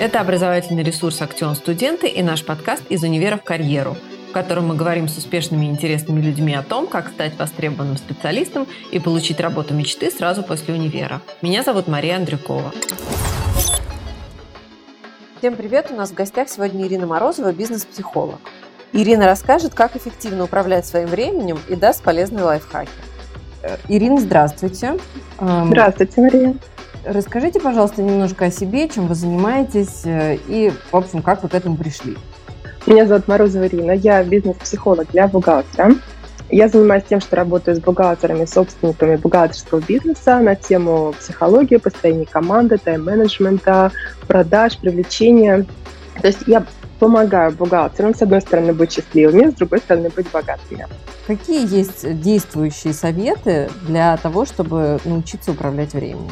Это образовательный ресурс «Актион Студенты» и наш подкаст «Из универа в карьеру», в котором мы говорим с успешными и интересными людьми о том, как стать востребованным специалистом и получить работу мечты сразу после универа. Меня зовут Мария Андрюкова. Всем привет! У нас в гостях сегодня Ирина Морозова, бизнес-психолог. Ирина расскажет, как эффективно управлять своим временем и даст полезные лайфхаки. Э, Ирина, здравствуйте. Здравствуйте, Мария. Расскажите, пожалуйста, немножко о себе, чем вы занимаетесь э, и, в общем, как вы к этому пришли. Меня зовут Морозова Ирина, я бизнес-психолог для бухгалтера. Я занимаюсь тем, что работаю с бухгалтерами, собственниками бухгалтерского бизнеса на тему психологии, построения команды, тайм-менеджмента, продаж, привлечения. То есть я помогаю бухгалтерам, с одной стороны, быть счастливыми, с другой стороны, быть богатыми. Какие есть действующие советы для того, чтобы научиться управлять временем?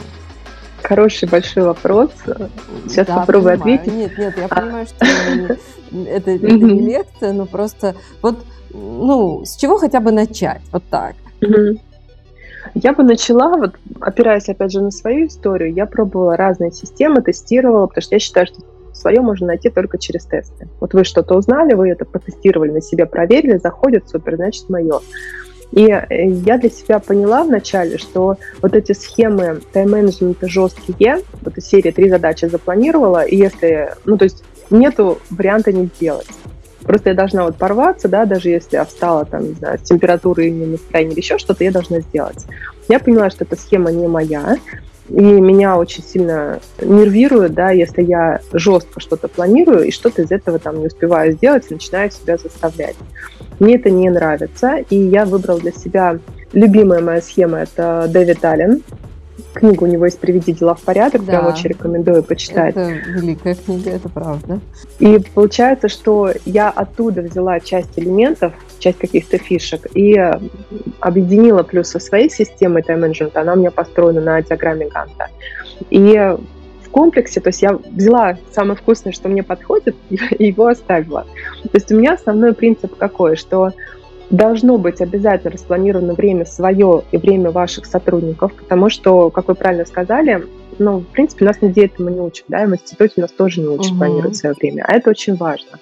Хороший большой вопрос. Сейчас да, попробую понимаю. ответить. Нет, нет, я а. понимаю, что это, это не лекция, но просто вот, ну, с чего хотя бы начать? Вот так. Я бы начала, вот опираясь опять же на свою историю, я пробовала разные системы, тестировала, потому что я считаю, что свое можно найти только через тесты. Вот вы что-то узнали, вы это потестировали на себе, проверили, заходит, супер, значит, мое. И э, я для себя поняла вначале, что вот эти схемы тайм-менеджмента жесткие, вот из серии три задачи запланировала, и если, ну, то есть нету варианта не сделать. Просто я должна вот порваться, да, даже если я встала там, не знаю, с температурой, не настроение или еще что-то, я должна сделать. Я поняла, что эта схема не моя, и меня очень сильно нервирует, да, если я жестко что-то планирую и что-то из этого там не успеваю сделать и начинаю себя заставлять. Мне это не нравится, и я выбрала для себя любимая моя схема – это Дэвид Аллен. Книга у него есть «Приведи дела в порядок», да. прям очень рекомендую почитать. Это великая книга, это правда. И получается, что я оттуда взяла часть элементов, часть каких-то фишек и объединила плюс со своей системой тайм-менеджмента, она у меня построена на диаграмме Ганта. И комплексе, то есть я взяла самое вкусное, что мне подходит, и его оставила. То есть у меня основной принцип какой, что должно быть обязательно распланировано время свое и время ваших сотрудников, потому что, как вы правильно сказали, ну, в принципе, нас нигде этому не учат, да, и в институте нас тоже не учат угу. планировать свое время, а это очень важно.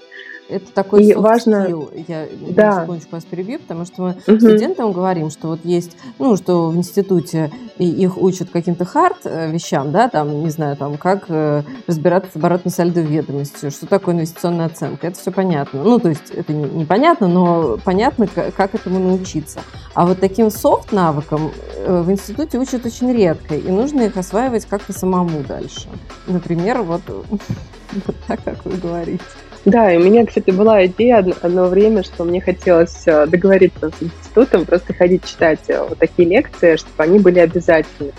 Это такой и важно... skill. Я да. секундочку вас перебью, потому что мы угу. студентам говорим, что вот есть, ну, что в институте их учат каким-то хард э, вещам, да, там, не знаю, там, как э, разбираться с оборотной сальдовой ведомостью, что такое инвестиционная оценка, это все понятно. Ну, то есть это непонятно, но понятно, как этому научиться. А вот таким софт-навыкам э, в институте учат очень редко, и нужно их осваивать как-то самому дальше. Например, вот, вот так, как вы говорите. Да, и у меня, кстати, была идея одно, одно время, что мне хотелось э, договориться с институтом, просто ходить читать э, вот такие лекции, чтобы они были обязательны.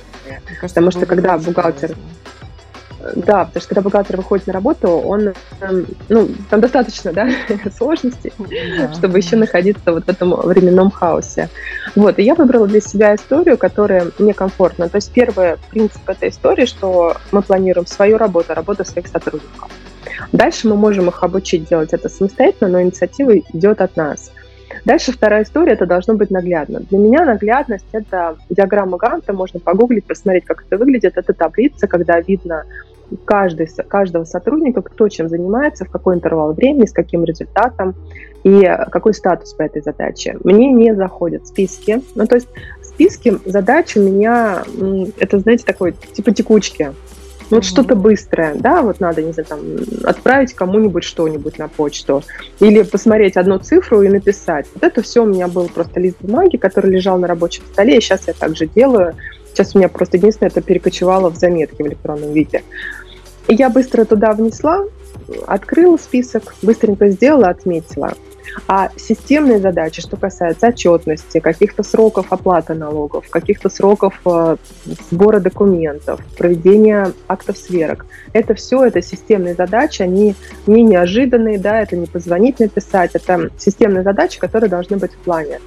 Кажется, потому что когда бухгалтер... Да, потому что когда бухгалтер выходит на работу, он, эм, ну, там достаточно, да, сложностей, да. чтобы еще находиться вот в этом временном хаосе. Вот, и я выбрала для себя историю, которая мне комфортна. То есть первый принцип этой истории, что мы планируем свою работу, работу своих сотрудников. Дальше мы можем их обучить делать это самостоятельно, но инициатива идет от нас. Дальше вторая история, это должно быть наглядно. Для меня наглядность – это диаграмма Ганта, можно погуглить, посмотреть, как это выглядит. Это таблица, когда видно каждый, каждого сотрудника, кто чем занимается, в какой интервал времени, с каким результатом и какой статус по этой задаче. Мне не заходят списки. Ну, то есть списки задач у меня, это, знаете, такой типа текучки. Ну, вот mm-hmm. что-то быстрое, да, вот надо, не знаю, там, отправить кому-нибудь что-нибудь на почту, или посмотреть одну цифру и написать. Вот это все у меня был просто лист бумаги, который лежал на рабочем столе, и сейчас я также делаю. Сейчас у меня просто единственное, это перекочевало в заметки в электронном виде. И я быстро туда внесла, открыла список, быстренько сделала, отметила. А системные задачи, что касается отчетности, каких-то сроков оплаты налогов, каких-то сроков э, сбора документов, проведения актов сверок, это все, это системные задачи, они не неожиданные, да, это не позвонить, написать, это системные задачи, которые должны быть в плане.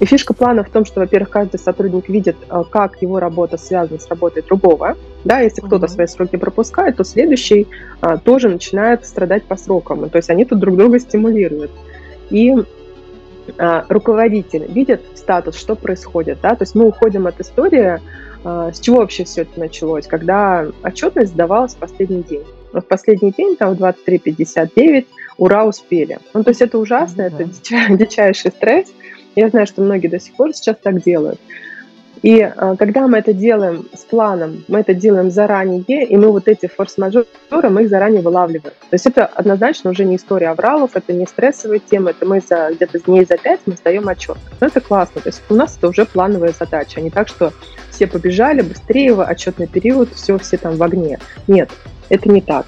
И фишка плана в том, что, во-первых, каждый сотрудник видит, э, как его работа связана с работой другого. Да, если mm-hmm. кто-то свои сроки пропускает, то следующий а, тоже начинает страдать по срокам. То есть они тут друг друга стимулируют и а, руководитель видит статус, что происходит, да, то есть мы уходим от истории, а, с чего вообще все это началось, когда отчетность сдавалась в последний день. в последний день, там, в 23.59, ура, успели. Ну, то есть это ужасно, mm-hmm. это дичайший стресс. Я знаю, что многие до сих пор сейчас так делают. И а, когда мы это делаем с планом, мы это делаем заранее, и мы вот эти форс-мажоры, мы их заранее вылавливаем. То есть это однозначно уже не история авралов, это не стрессовая тема, это мы за, где-то дней за пять мы сдаем отчет. Но это классно, то есть у нас это уже плановая задача, а не так, что все побежали быстрее, отчетный период, все, все там в огне. Нет, это не так.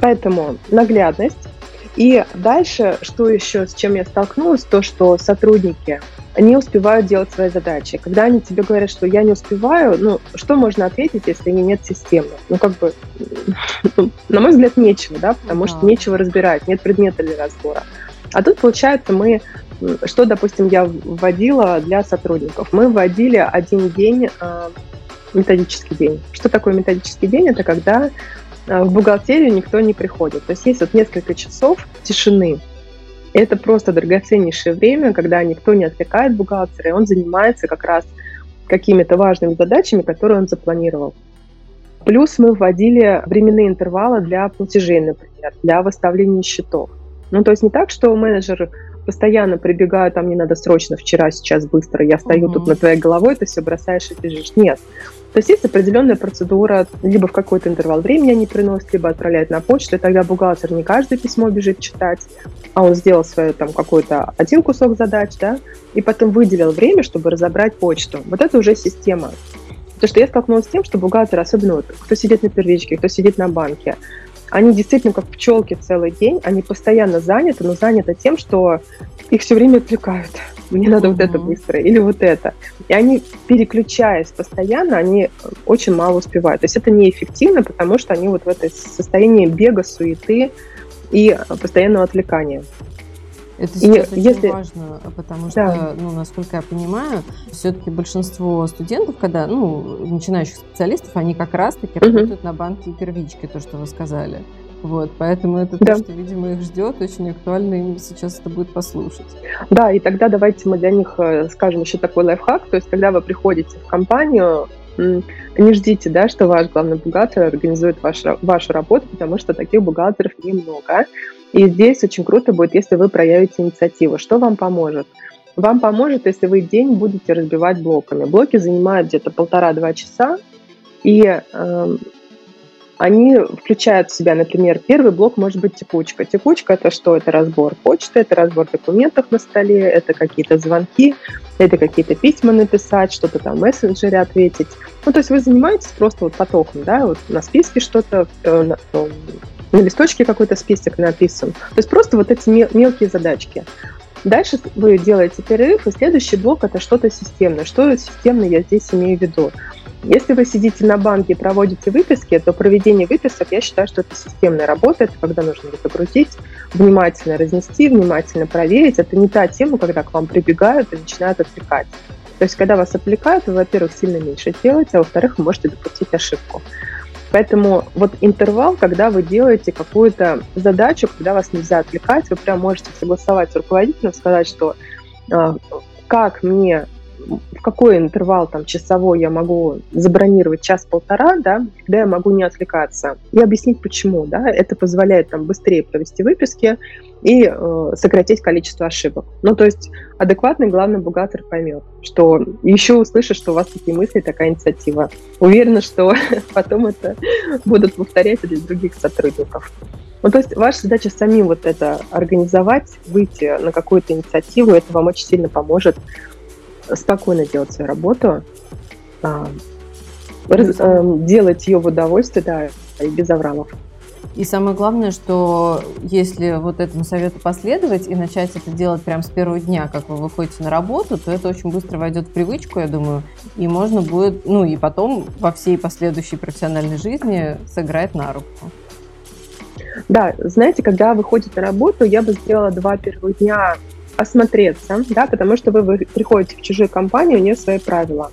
Поэтому наглядность. И дальше, что еще, с чем я столкнулась, то, что сотрудники не успевают делать свои задачи. Когда они тебе говорят, что я не успеваю, ну, что можно ответить, если нет системы? Ну, как бы, на мой взгляд, нечего, да, потому что нечего разбирать, нет предмета для разбора. А тут, получается, мы, что, допустим, я вводила для сотрудников? Мы вводили один день, э, методический день. Что такое методический день? Это когда э, в бухгалтерию никто не приходит. То есть есть вот несколько часов тишины, это просто драгоценнейшее время, когда никто не отвлекает бухгалтера, и он занимается как раз какими-то важными задачами, которые он запланировал. Плюс мы вводили временные интервалы для платежей, например, для выставления счетов. Ну, то есть не так, что менеджер постоянно прибегаю, там, не надо срочно, вчера, сейчас, быстро, я стою uh-huh. тут на твоей головой, ты все бросаешь и бежишь. Нет. То есть есть определенная процедура, либо в какой-то интервал времени они приносят, либо отправляют на почту, и тогда бухгалтер не каждое письмо бежит читать, а он сделал свой там какой-то один кусок задач, да, и потом выделил время, чтобы разобрать почту. Вот это уже система. То, что я столкнулась с тем, что бухгалтер, особенно вот, кто сидит на первичке, кто сидит на банке, они действительно как пчелки целый день, они постоянно заняты, но заняты тем, что их все время отвлекают. Мне надо вот это быстро или вот это. И они, переключаясь постоянно, они очень мало успевают. То есть это неэффективно, потому что они вот в этой состоянии бега, суеты и постоянного отвлекания. Это сейчас и очень если... важно, потому что, да. ну, насколько я понимаю, все-таки большинство студентов, когда, ну, начинающих специалистов, они как раз-таки угу. работают на банке и первичке, то, что вы сказали. Вот, поэтому это да. то, что, видимо, их ждет, очень актуально им сейчас это будет послушать. Да, и тогда давайте мы для них э, скажем еще такой лайфхак, то есть когда вы приходите в компанию, не ждите, да, что ваш главный бухгалтер организует вашу, вашу работу, потому что таких бухгалтеров немного. И здесь очень круто будет, если вы проявите инициативу. Что вам поможет? Вам поможет, если вы день будете разбивать блоками. Блоки занимают где-то полтора-два часа, и э, они включают в себя, например, первый блок может быть текучка. Текучка – это что? Это разбор почты, это разбор документов на столе, это какие-то звонки, это какие-то письма написать, что-то там в мессенджере ответить. Ну, то есть вы занимаетесь просто вот потоком, да, вот на списке что-то, э, ну, на листочке какой-то список написан. То есть просто вот эти мелкие задачки. Дальше вы делаете перерыв, и следующий блок – это что-то системное. Что системное я здесь имею в виду? Если вы сидите на банке и проводите выписки, то проведение выписок, я считаю, что это системная работа, это когда нужно их загрузить, внимательно разнести, внимательно проверить. Это не та тема, когда к вам прибегают и начинают отвлекать. То есть, когда вас отвлекают, вы, во-первых, сильно меньше делаете, а во-вторых, можете допустить ошибку. Поэтому вот интервал, когда вы делаете какую-то задачу, когда вас нельзя отвлекать, вы прям можете согласовать с руководителем, сказать, что э, как мне в какой интервал там часовой я могу забронировать час-полтора, да, когда я могу не отвлекаться, и объяснить почему, да, это позволяет там быстрее провести выписки и э, сократить количество ошибок. Ну, то есть адекватный главный бухгалтер поймет, что еще услышит, что у вас такие мысли, такая инициатива. Уверена, что потом это будут повторять для других сотрудников. Ну, то есть ваша задача самим вот это организовать, выйти на какую-то инициативу, это вам очень сильно поможет спокойно делать свою работу, а, раз, а, делать ее в удовольствие, да, и без авралов. И самое главное, что если вот этому совету последовать и начать это делать прямо с первого дня, как вы выходите на работу, то это очень быстро войдет в привычку, я думаю, и можно будет, ну и потом во всей последующей профессиональной жизни сыграть на руку. Да, знаете, когда вы ходите на работу, я бы сделала два первых дня осмотреться, да, потому что вы, приходите в чужую компанию, у нее свои правила.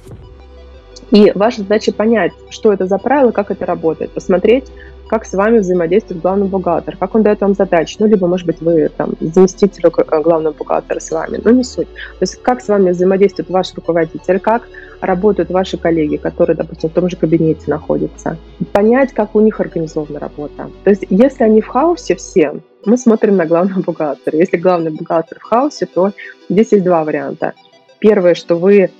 И ваша задача понять, что это за правило, как это работает, посмотреть, как с вами взаимодействует главный бухгалтер, как он дает вам задачи, ну, либо, может быть, вы там заместитель э, главного бухгалтера с вами, ну, не суть. То есть как с вами взаимодействует ваш руководитель, как работают ваши коллеги, которые, допустим, в том же кабинете находятся. Понять, как у них организована работа. То есть если они в хаосе все, мы смотрим на главного бухгалтера. Если главный бухгалтер в хаосе, то здесь есть два варианта. Первое, что вы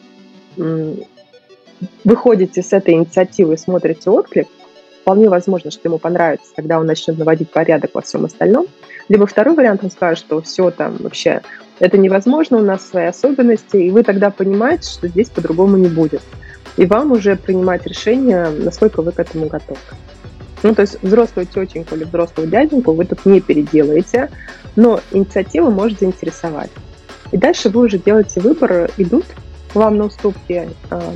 выходите с этой инициативы и смотрите отклик, вполне возможно, что ему понравится, когда он начнет наводить порядок во всем остальном. Либо второй вариант, он скажет, что все там вообще это невозможно, у нас свои особенности, и вы тогда понимаете, что здесь по-другому не будет. И вам уже принимать решение, насколько вы к этому готовы. Ну, то есть взрослую тетеньку или взрослого дяденьку вы тут не переделаете, но инициатива может заинтересовать. И дальше вы уже делаете выбор, идут вам на уступки а,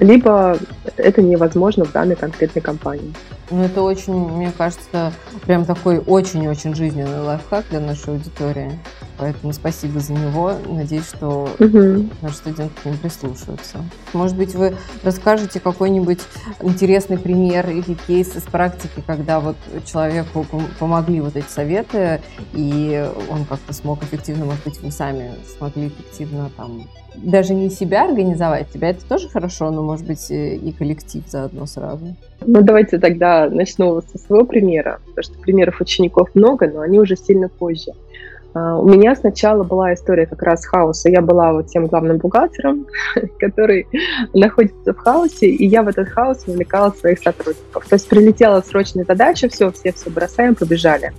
либо это невозможно в данной конкретной компании. Ну, это очень, мне кажется, прям такой очень-очень жизненный лайфхак для нашей аудитории. Поэтому спасибо за него. Надеюсь, что угу. наши студенты к ним прислушаются. Может быть, вы расскажете какой-нибудь интересный пример или кейс из практики, когда вот человеку помогли вот эти советы, и он как-то смог эффективно, может быть, вы сами смогли эффективно там даже не себя организовать, тебя это тоже хорошо, но, может быть, и коллектив заодно сразу. Ну, давайте тогда начну со своего примера, потому что примеров учеников много, но они уже сильно позже. А, у меня сначала была история как раз хаоса. Я была вот тем главным бухгалтером, который находится в хаосе, и я в этот хаос вовлекала своих сотрудников. То есть прилетела срочная задача, все, все, все бросаем, побежали.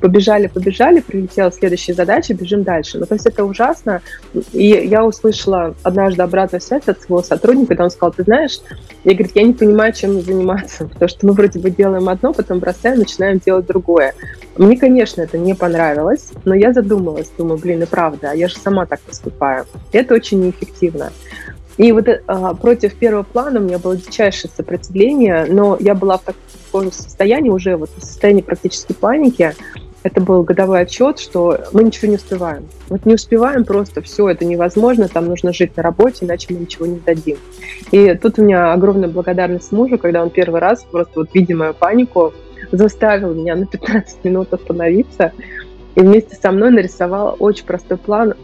Побежали, побежали, прилетела следующая задача, бежим дальше. Ну, то есть это ужасно. И я услышала однажды обратную связь от своего сотрудника, когда он сказал, ты знаешь, я, говорит, я не понимаю, чем заниматься, потому что мы вроде бы делаем одно, потом бросаем, начинаем делать другое. Мне, конечно, это не понравилось, но я задумалась, думаю, блин, и правда, я же сама так поступаю. Это очень неэффективно. И вот а, против первого плана у меня было дичайшее сопротивление, но я была в таком состоянии уже, вот в состоянии практически паники. Это был годовой отчет, что мы ничего не успеваем. Вот не успеваем просто, все, это невозможно, там нужно жить на работе, иначе мы ничего не дадим. И тут у меня огромная благодарность мужу, когда он первый раз просто вот видя мою панику, заставил меня на 15 минут остановиться и вместе со мной нарисовал очень простой план,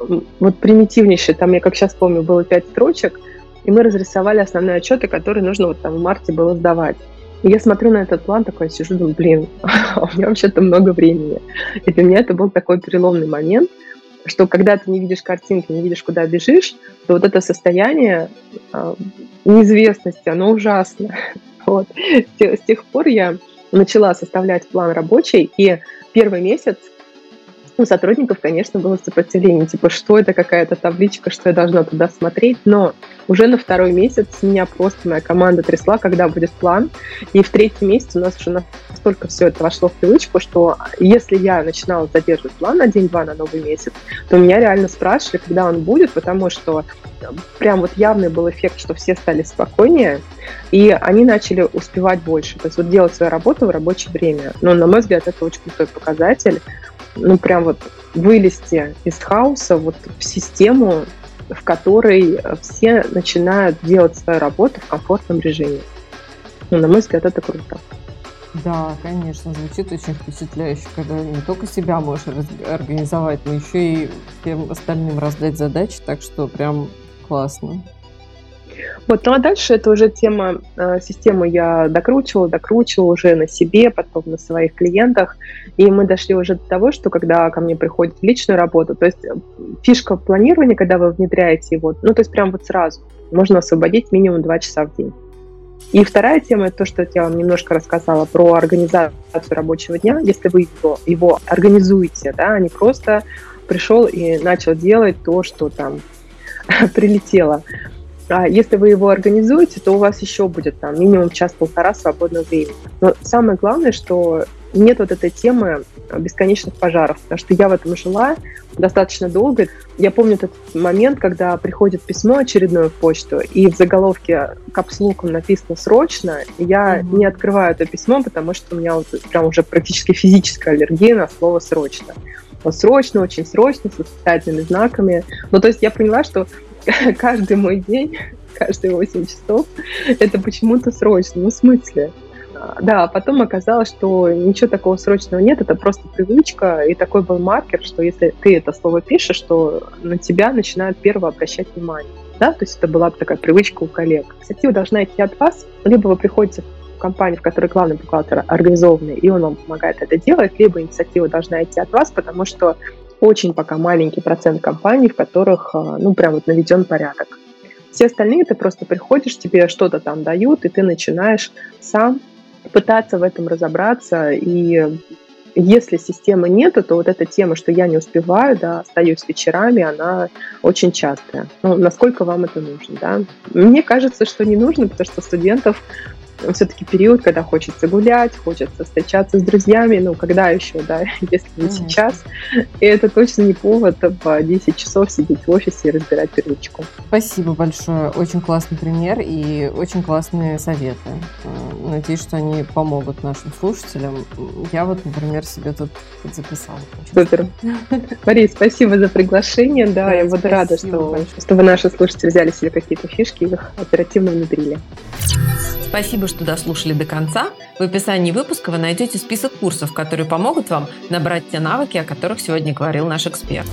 вот примитивнейший, там я как сейчас помню, было пять строчек, и мы разрисовали основные отчеты, которые нужно вот там в марте было сдавать. И я смотрю на этот план, такой сижу, думаю, блин, у меня вообще-то много времени. И для меня это был такой переломный момент, что когда ты не видишь картинки, не видишь, куда бежишь, то вот это состояние э, неизвестности, оно ужасно. Вот. С тех пор я начала составлять план рабочий, и первый месяц у сотрудников, конечно, было сопротивление, типа, что это какая-то табличка, что я должна туда смотреть, но уже на второй месяц меня просто моя команда трясла, когда будет план, и в третий месяц у нас уже настолько все это вошло в привычку, что если я начинала задерживать план на день-два на новый месяц, то меня реально спрашивали, когда он будет, потому что прям вот явный был эффект, что все стали спокойнее, и они начали успевать больше, то есть вот делать свою работу в рабочее время. Но, на мой взгляд, это очень крутой показатель, ну, прям вот вылезти из хаоса вот в систему, в которой все начинают делать свою работу в комфортном режиме. Ну, на мой взгляд, это круто. Да, конечно, звучит очень впечатляюще, когда не только себя можешь организовать, но еще и всем остальным раздать задачи, так что прям классно. Вот, ну а дальше это уже тема, э, систему я докручивала, докручивала уже на себе, потом на своих клиентах, и мы дошли уже до того, что когда ко мне приходит личную работу, то есть э, фишка планирования, когда вы внедряете его, ну то есть прям вот сразу, можно освободить минимум 2 часа в день. И вторая тема, это то, что я вам немножко рассказала про организацию рабочего дня. Если вы его, его организуете, да, а не просто пришел и начал делать то, что там прилетело. А если вы его организуете, то у вас еще будет там минимум час-полтора свободного времени. Но самое главное, что нет вот этой темы бесконечных пожаров, потому что я в этом жила достаточно долго. Я помню этот момент, когда приходит письмо очередное в почту, и в заголовке капслуком написано «срочно», я mm-hmm. не открываю это письмо, потому что у меня вот прям уже практически физическая аллергия на слово «срочно». Вот срочно, очень срочно, с восклицательными знаками. Ну, то есть я поняла, что каждый мой день каждые 8 часов, это почему-то срочно. Ну, в смысле? Да, а потом оказалось, что ничего такого срочного нет, это просто привычка, и такой был маркер, что если ты это слово пишешь, то на тебя начинают первое обращать внимание. Да? То есть это была такая привычка у коллег. Инициатива должна идти от вас, либо вы приходите в компанию, в которой главный бухгалтер организованный, и он вам помогает это делать, либо инициатива должна идти от вас, потому что очень пока маленький процент компаний, в которых, а, ну, прям вот наведен порядок. Все остальные ты просто приходишь, тебе что-то там дают, и ты начинаешь сам пытаться в этом разобраться. И если системы нету, то вот эта тема, что я не успеваю, да, остаюсь вечерами, она очень частая. Ну, насколько вам это нужно, да? Мне кажется, что не нужно, потому что студентов все-таки период, когда хочется гулять, хочется встречаться с друзьями, ну, когда еще, да, если не Конечно. сейчас. И это точно не повод по 10 часов сидеть в офисе и разбирать первичку. Спасибо большое. Очень классный пример и очень классные советы. Э, надеюсь, что они помогут нашим слушателям. Я вот, например, себе тут записала. Супер. Мария, спасибо за приглашение. Да, да я буду рада, что, что вы, наши слушатели, взяли себе какие-то фишки и их оперативно внедрили. Спасибо, что дослушали до конца. В описании выпуска вы найдете список курсов, которые помогут вам набрать те навыки, о которых сегодня говорил наш эксперт.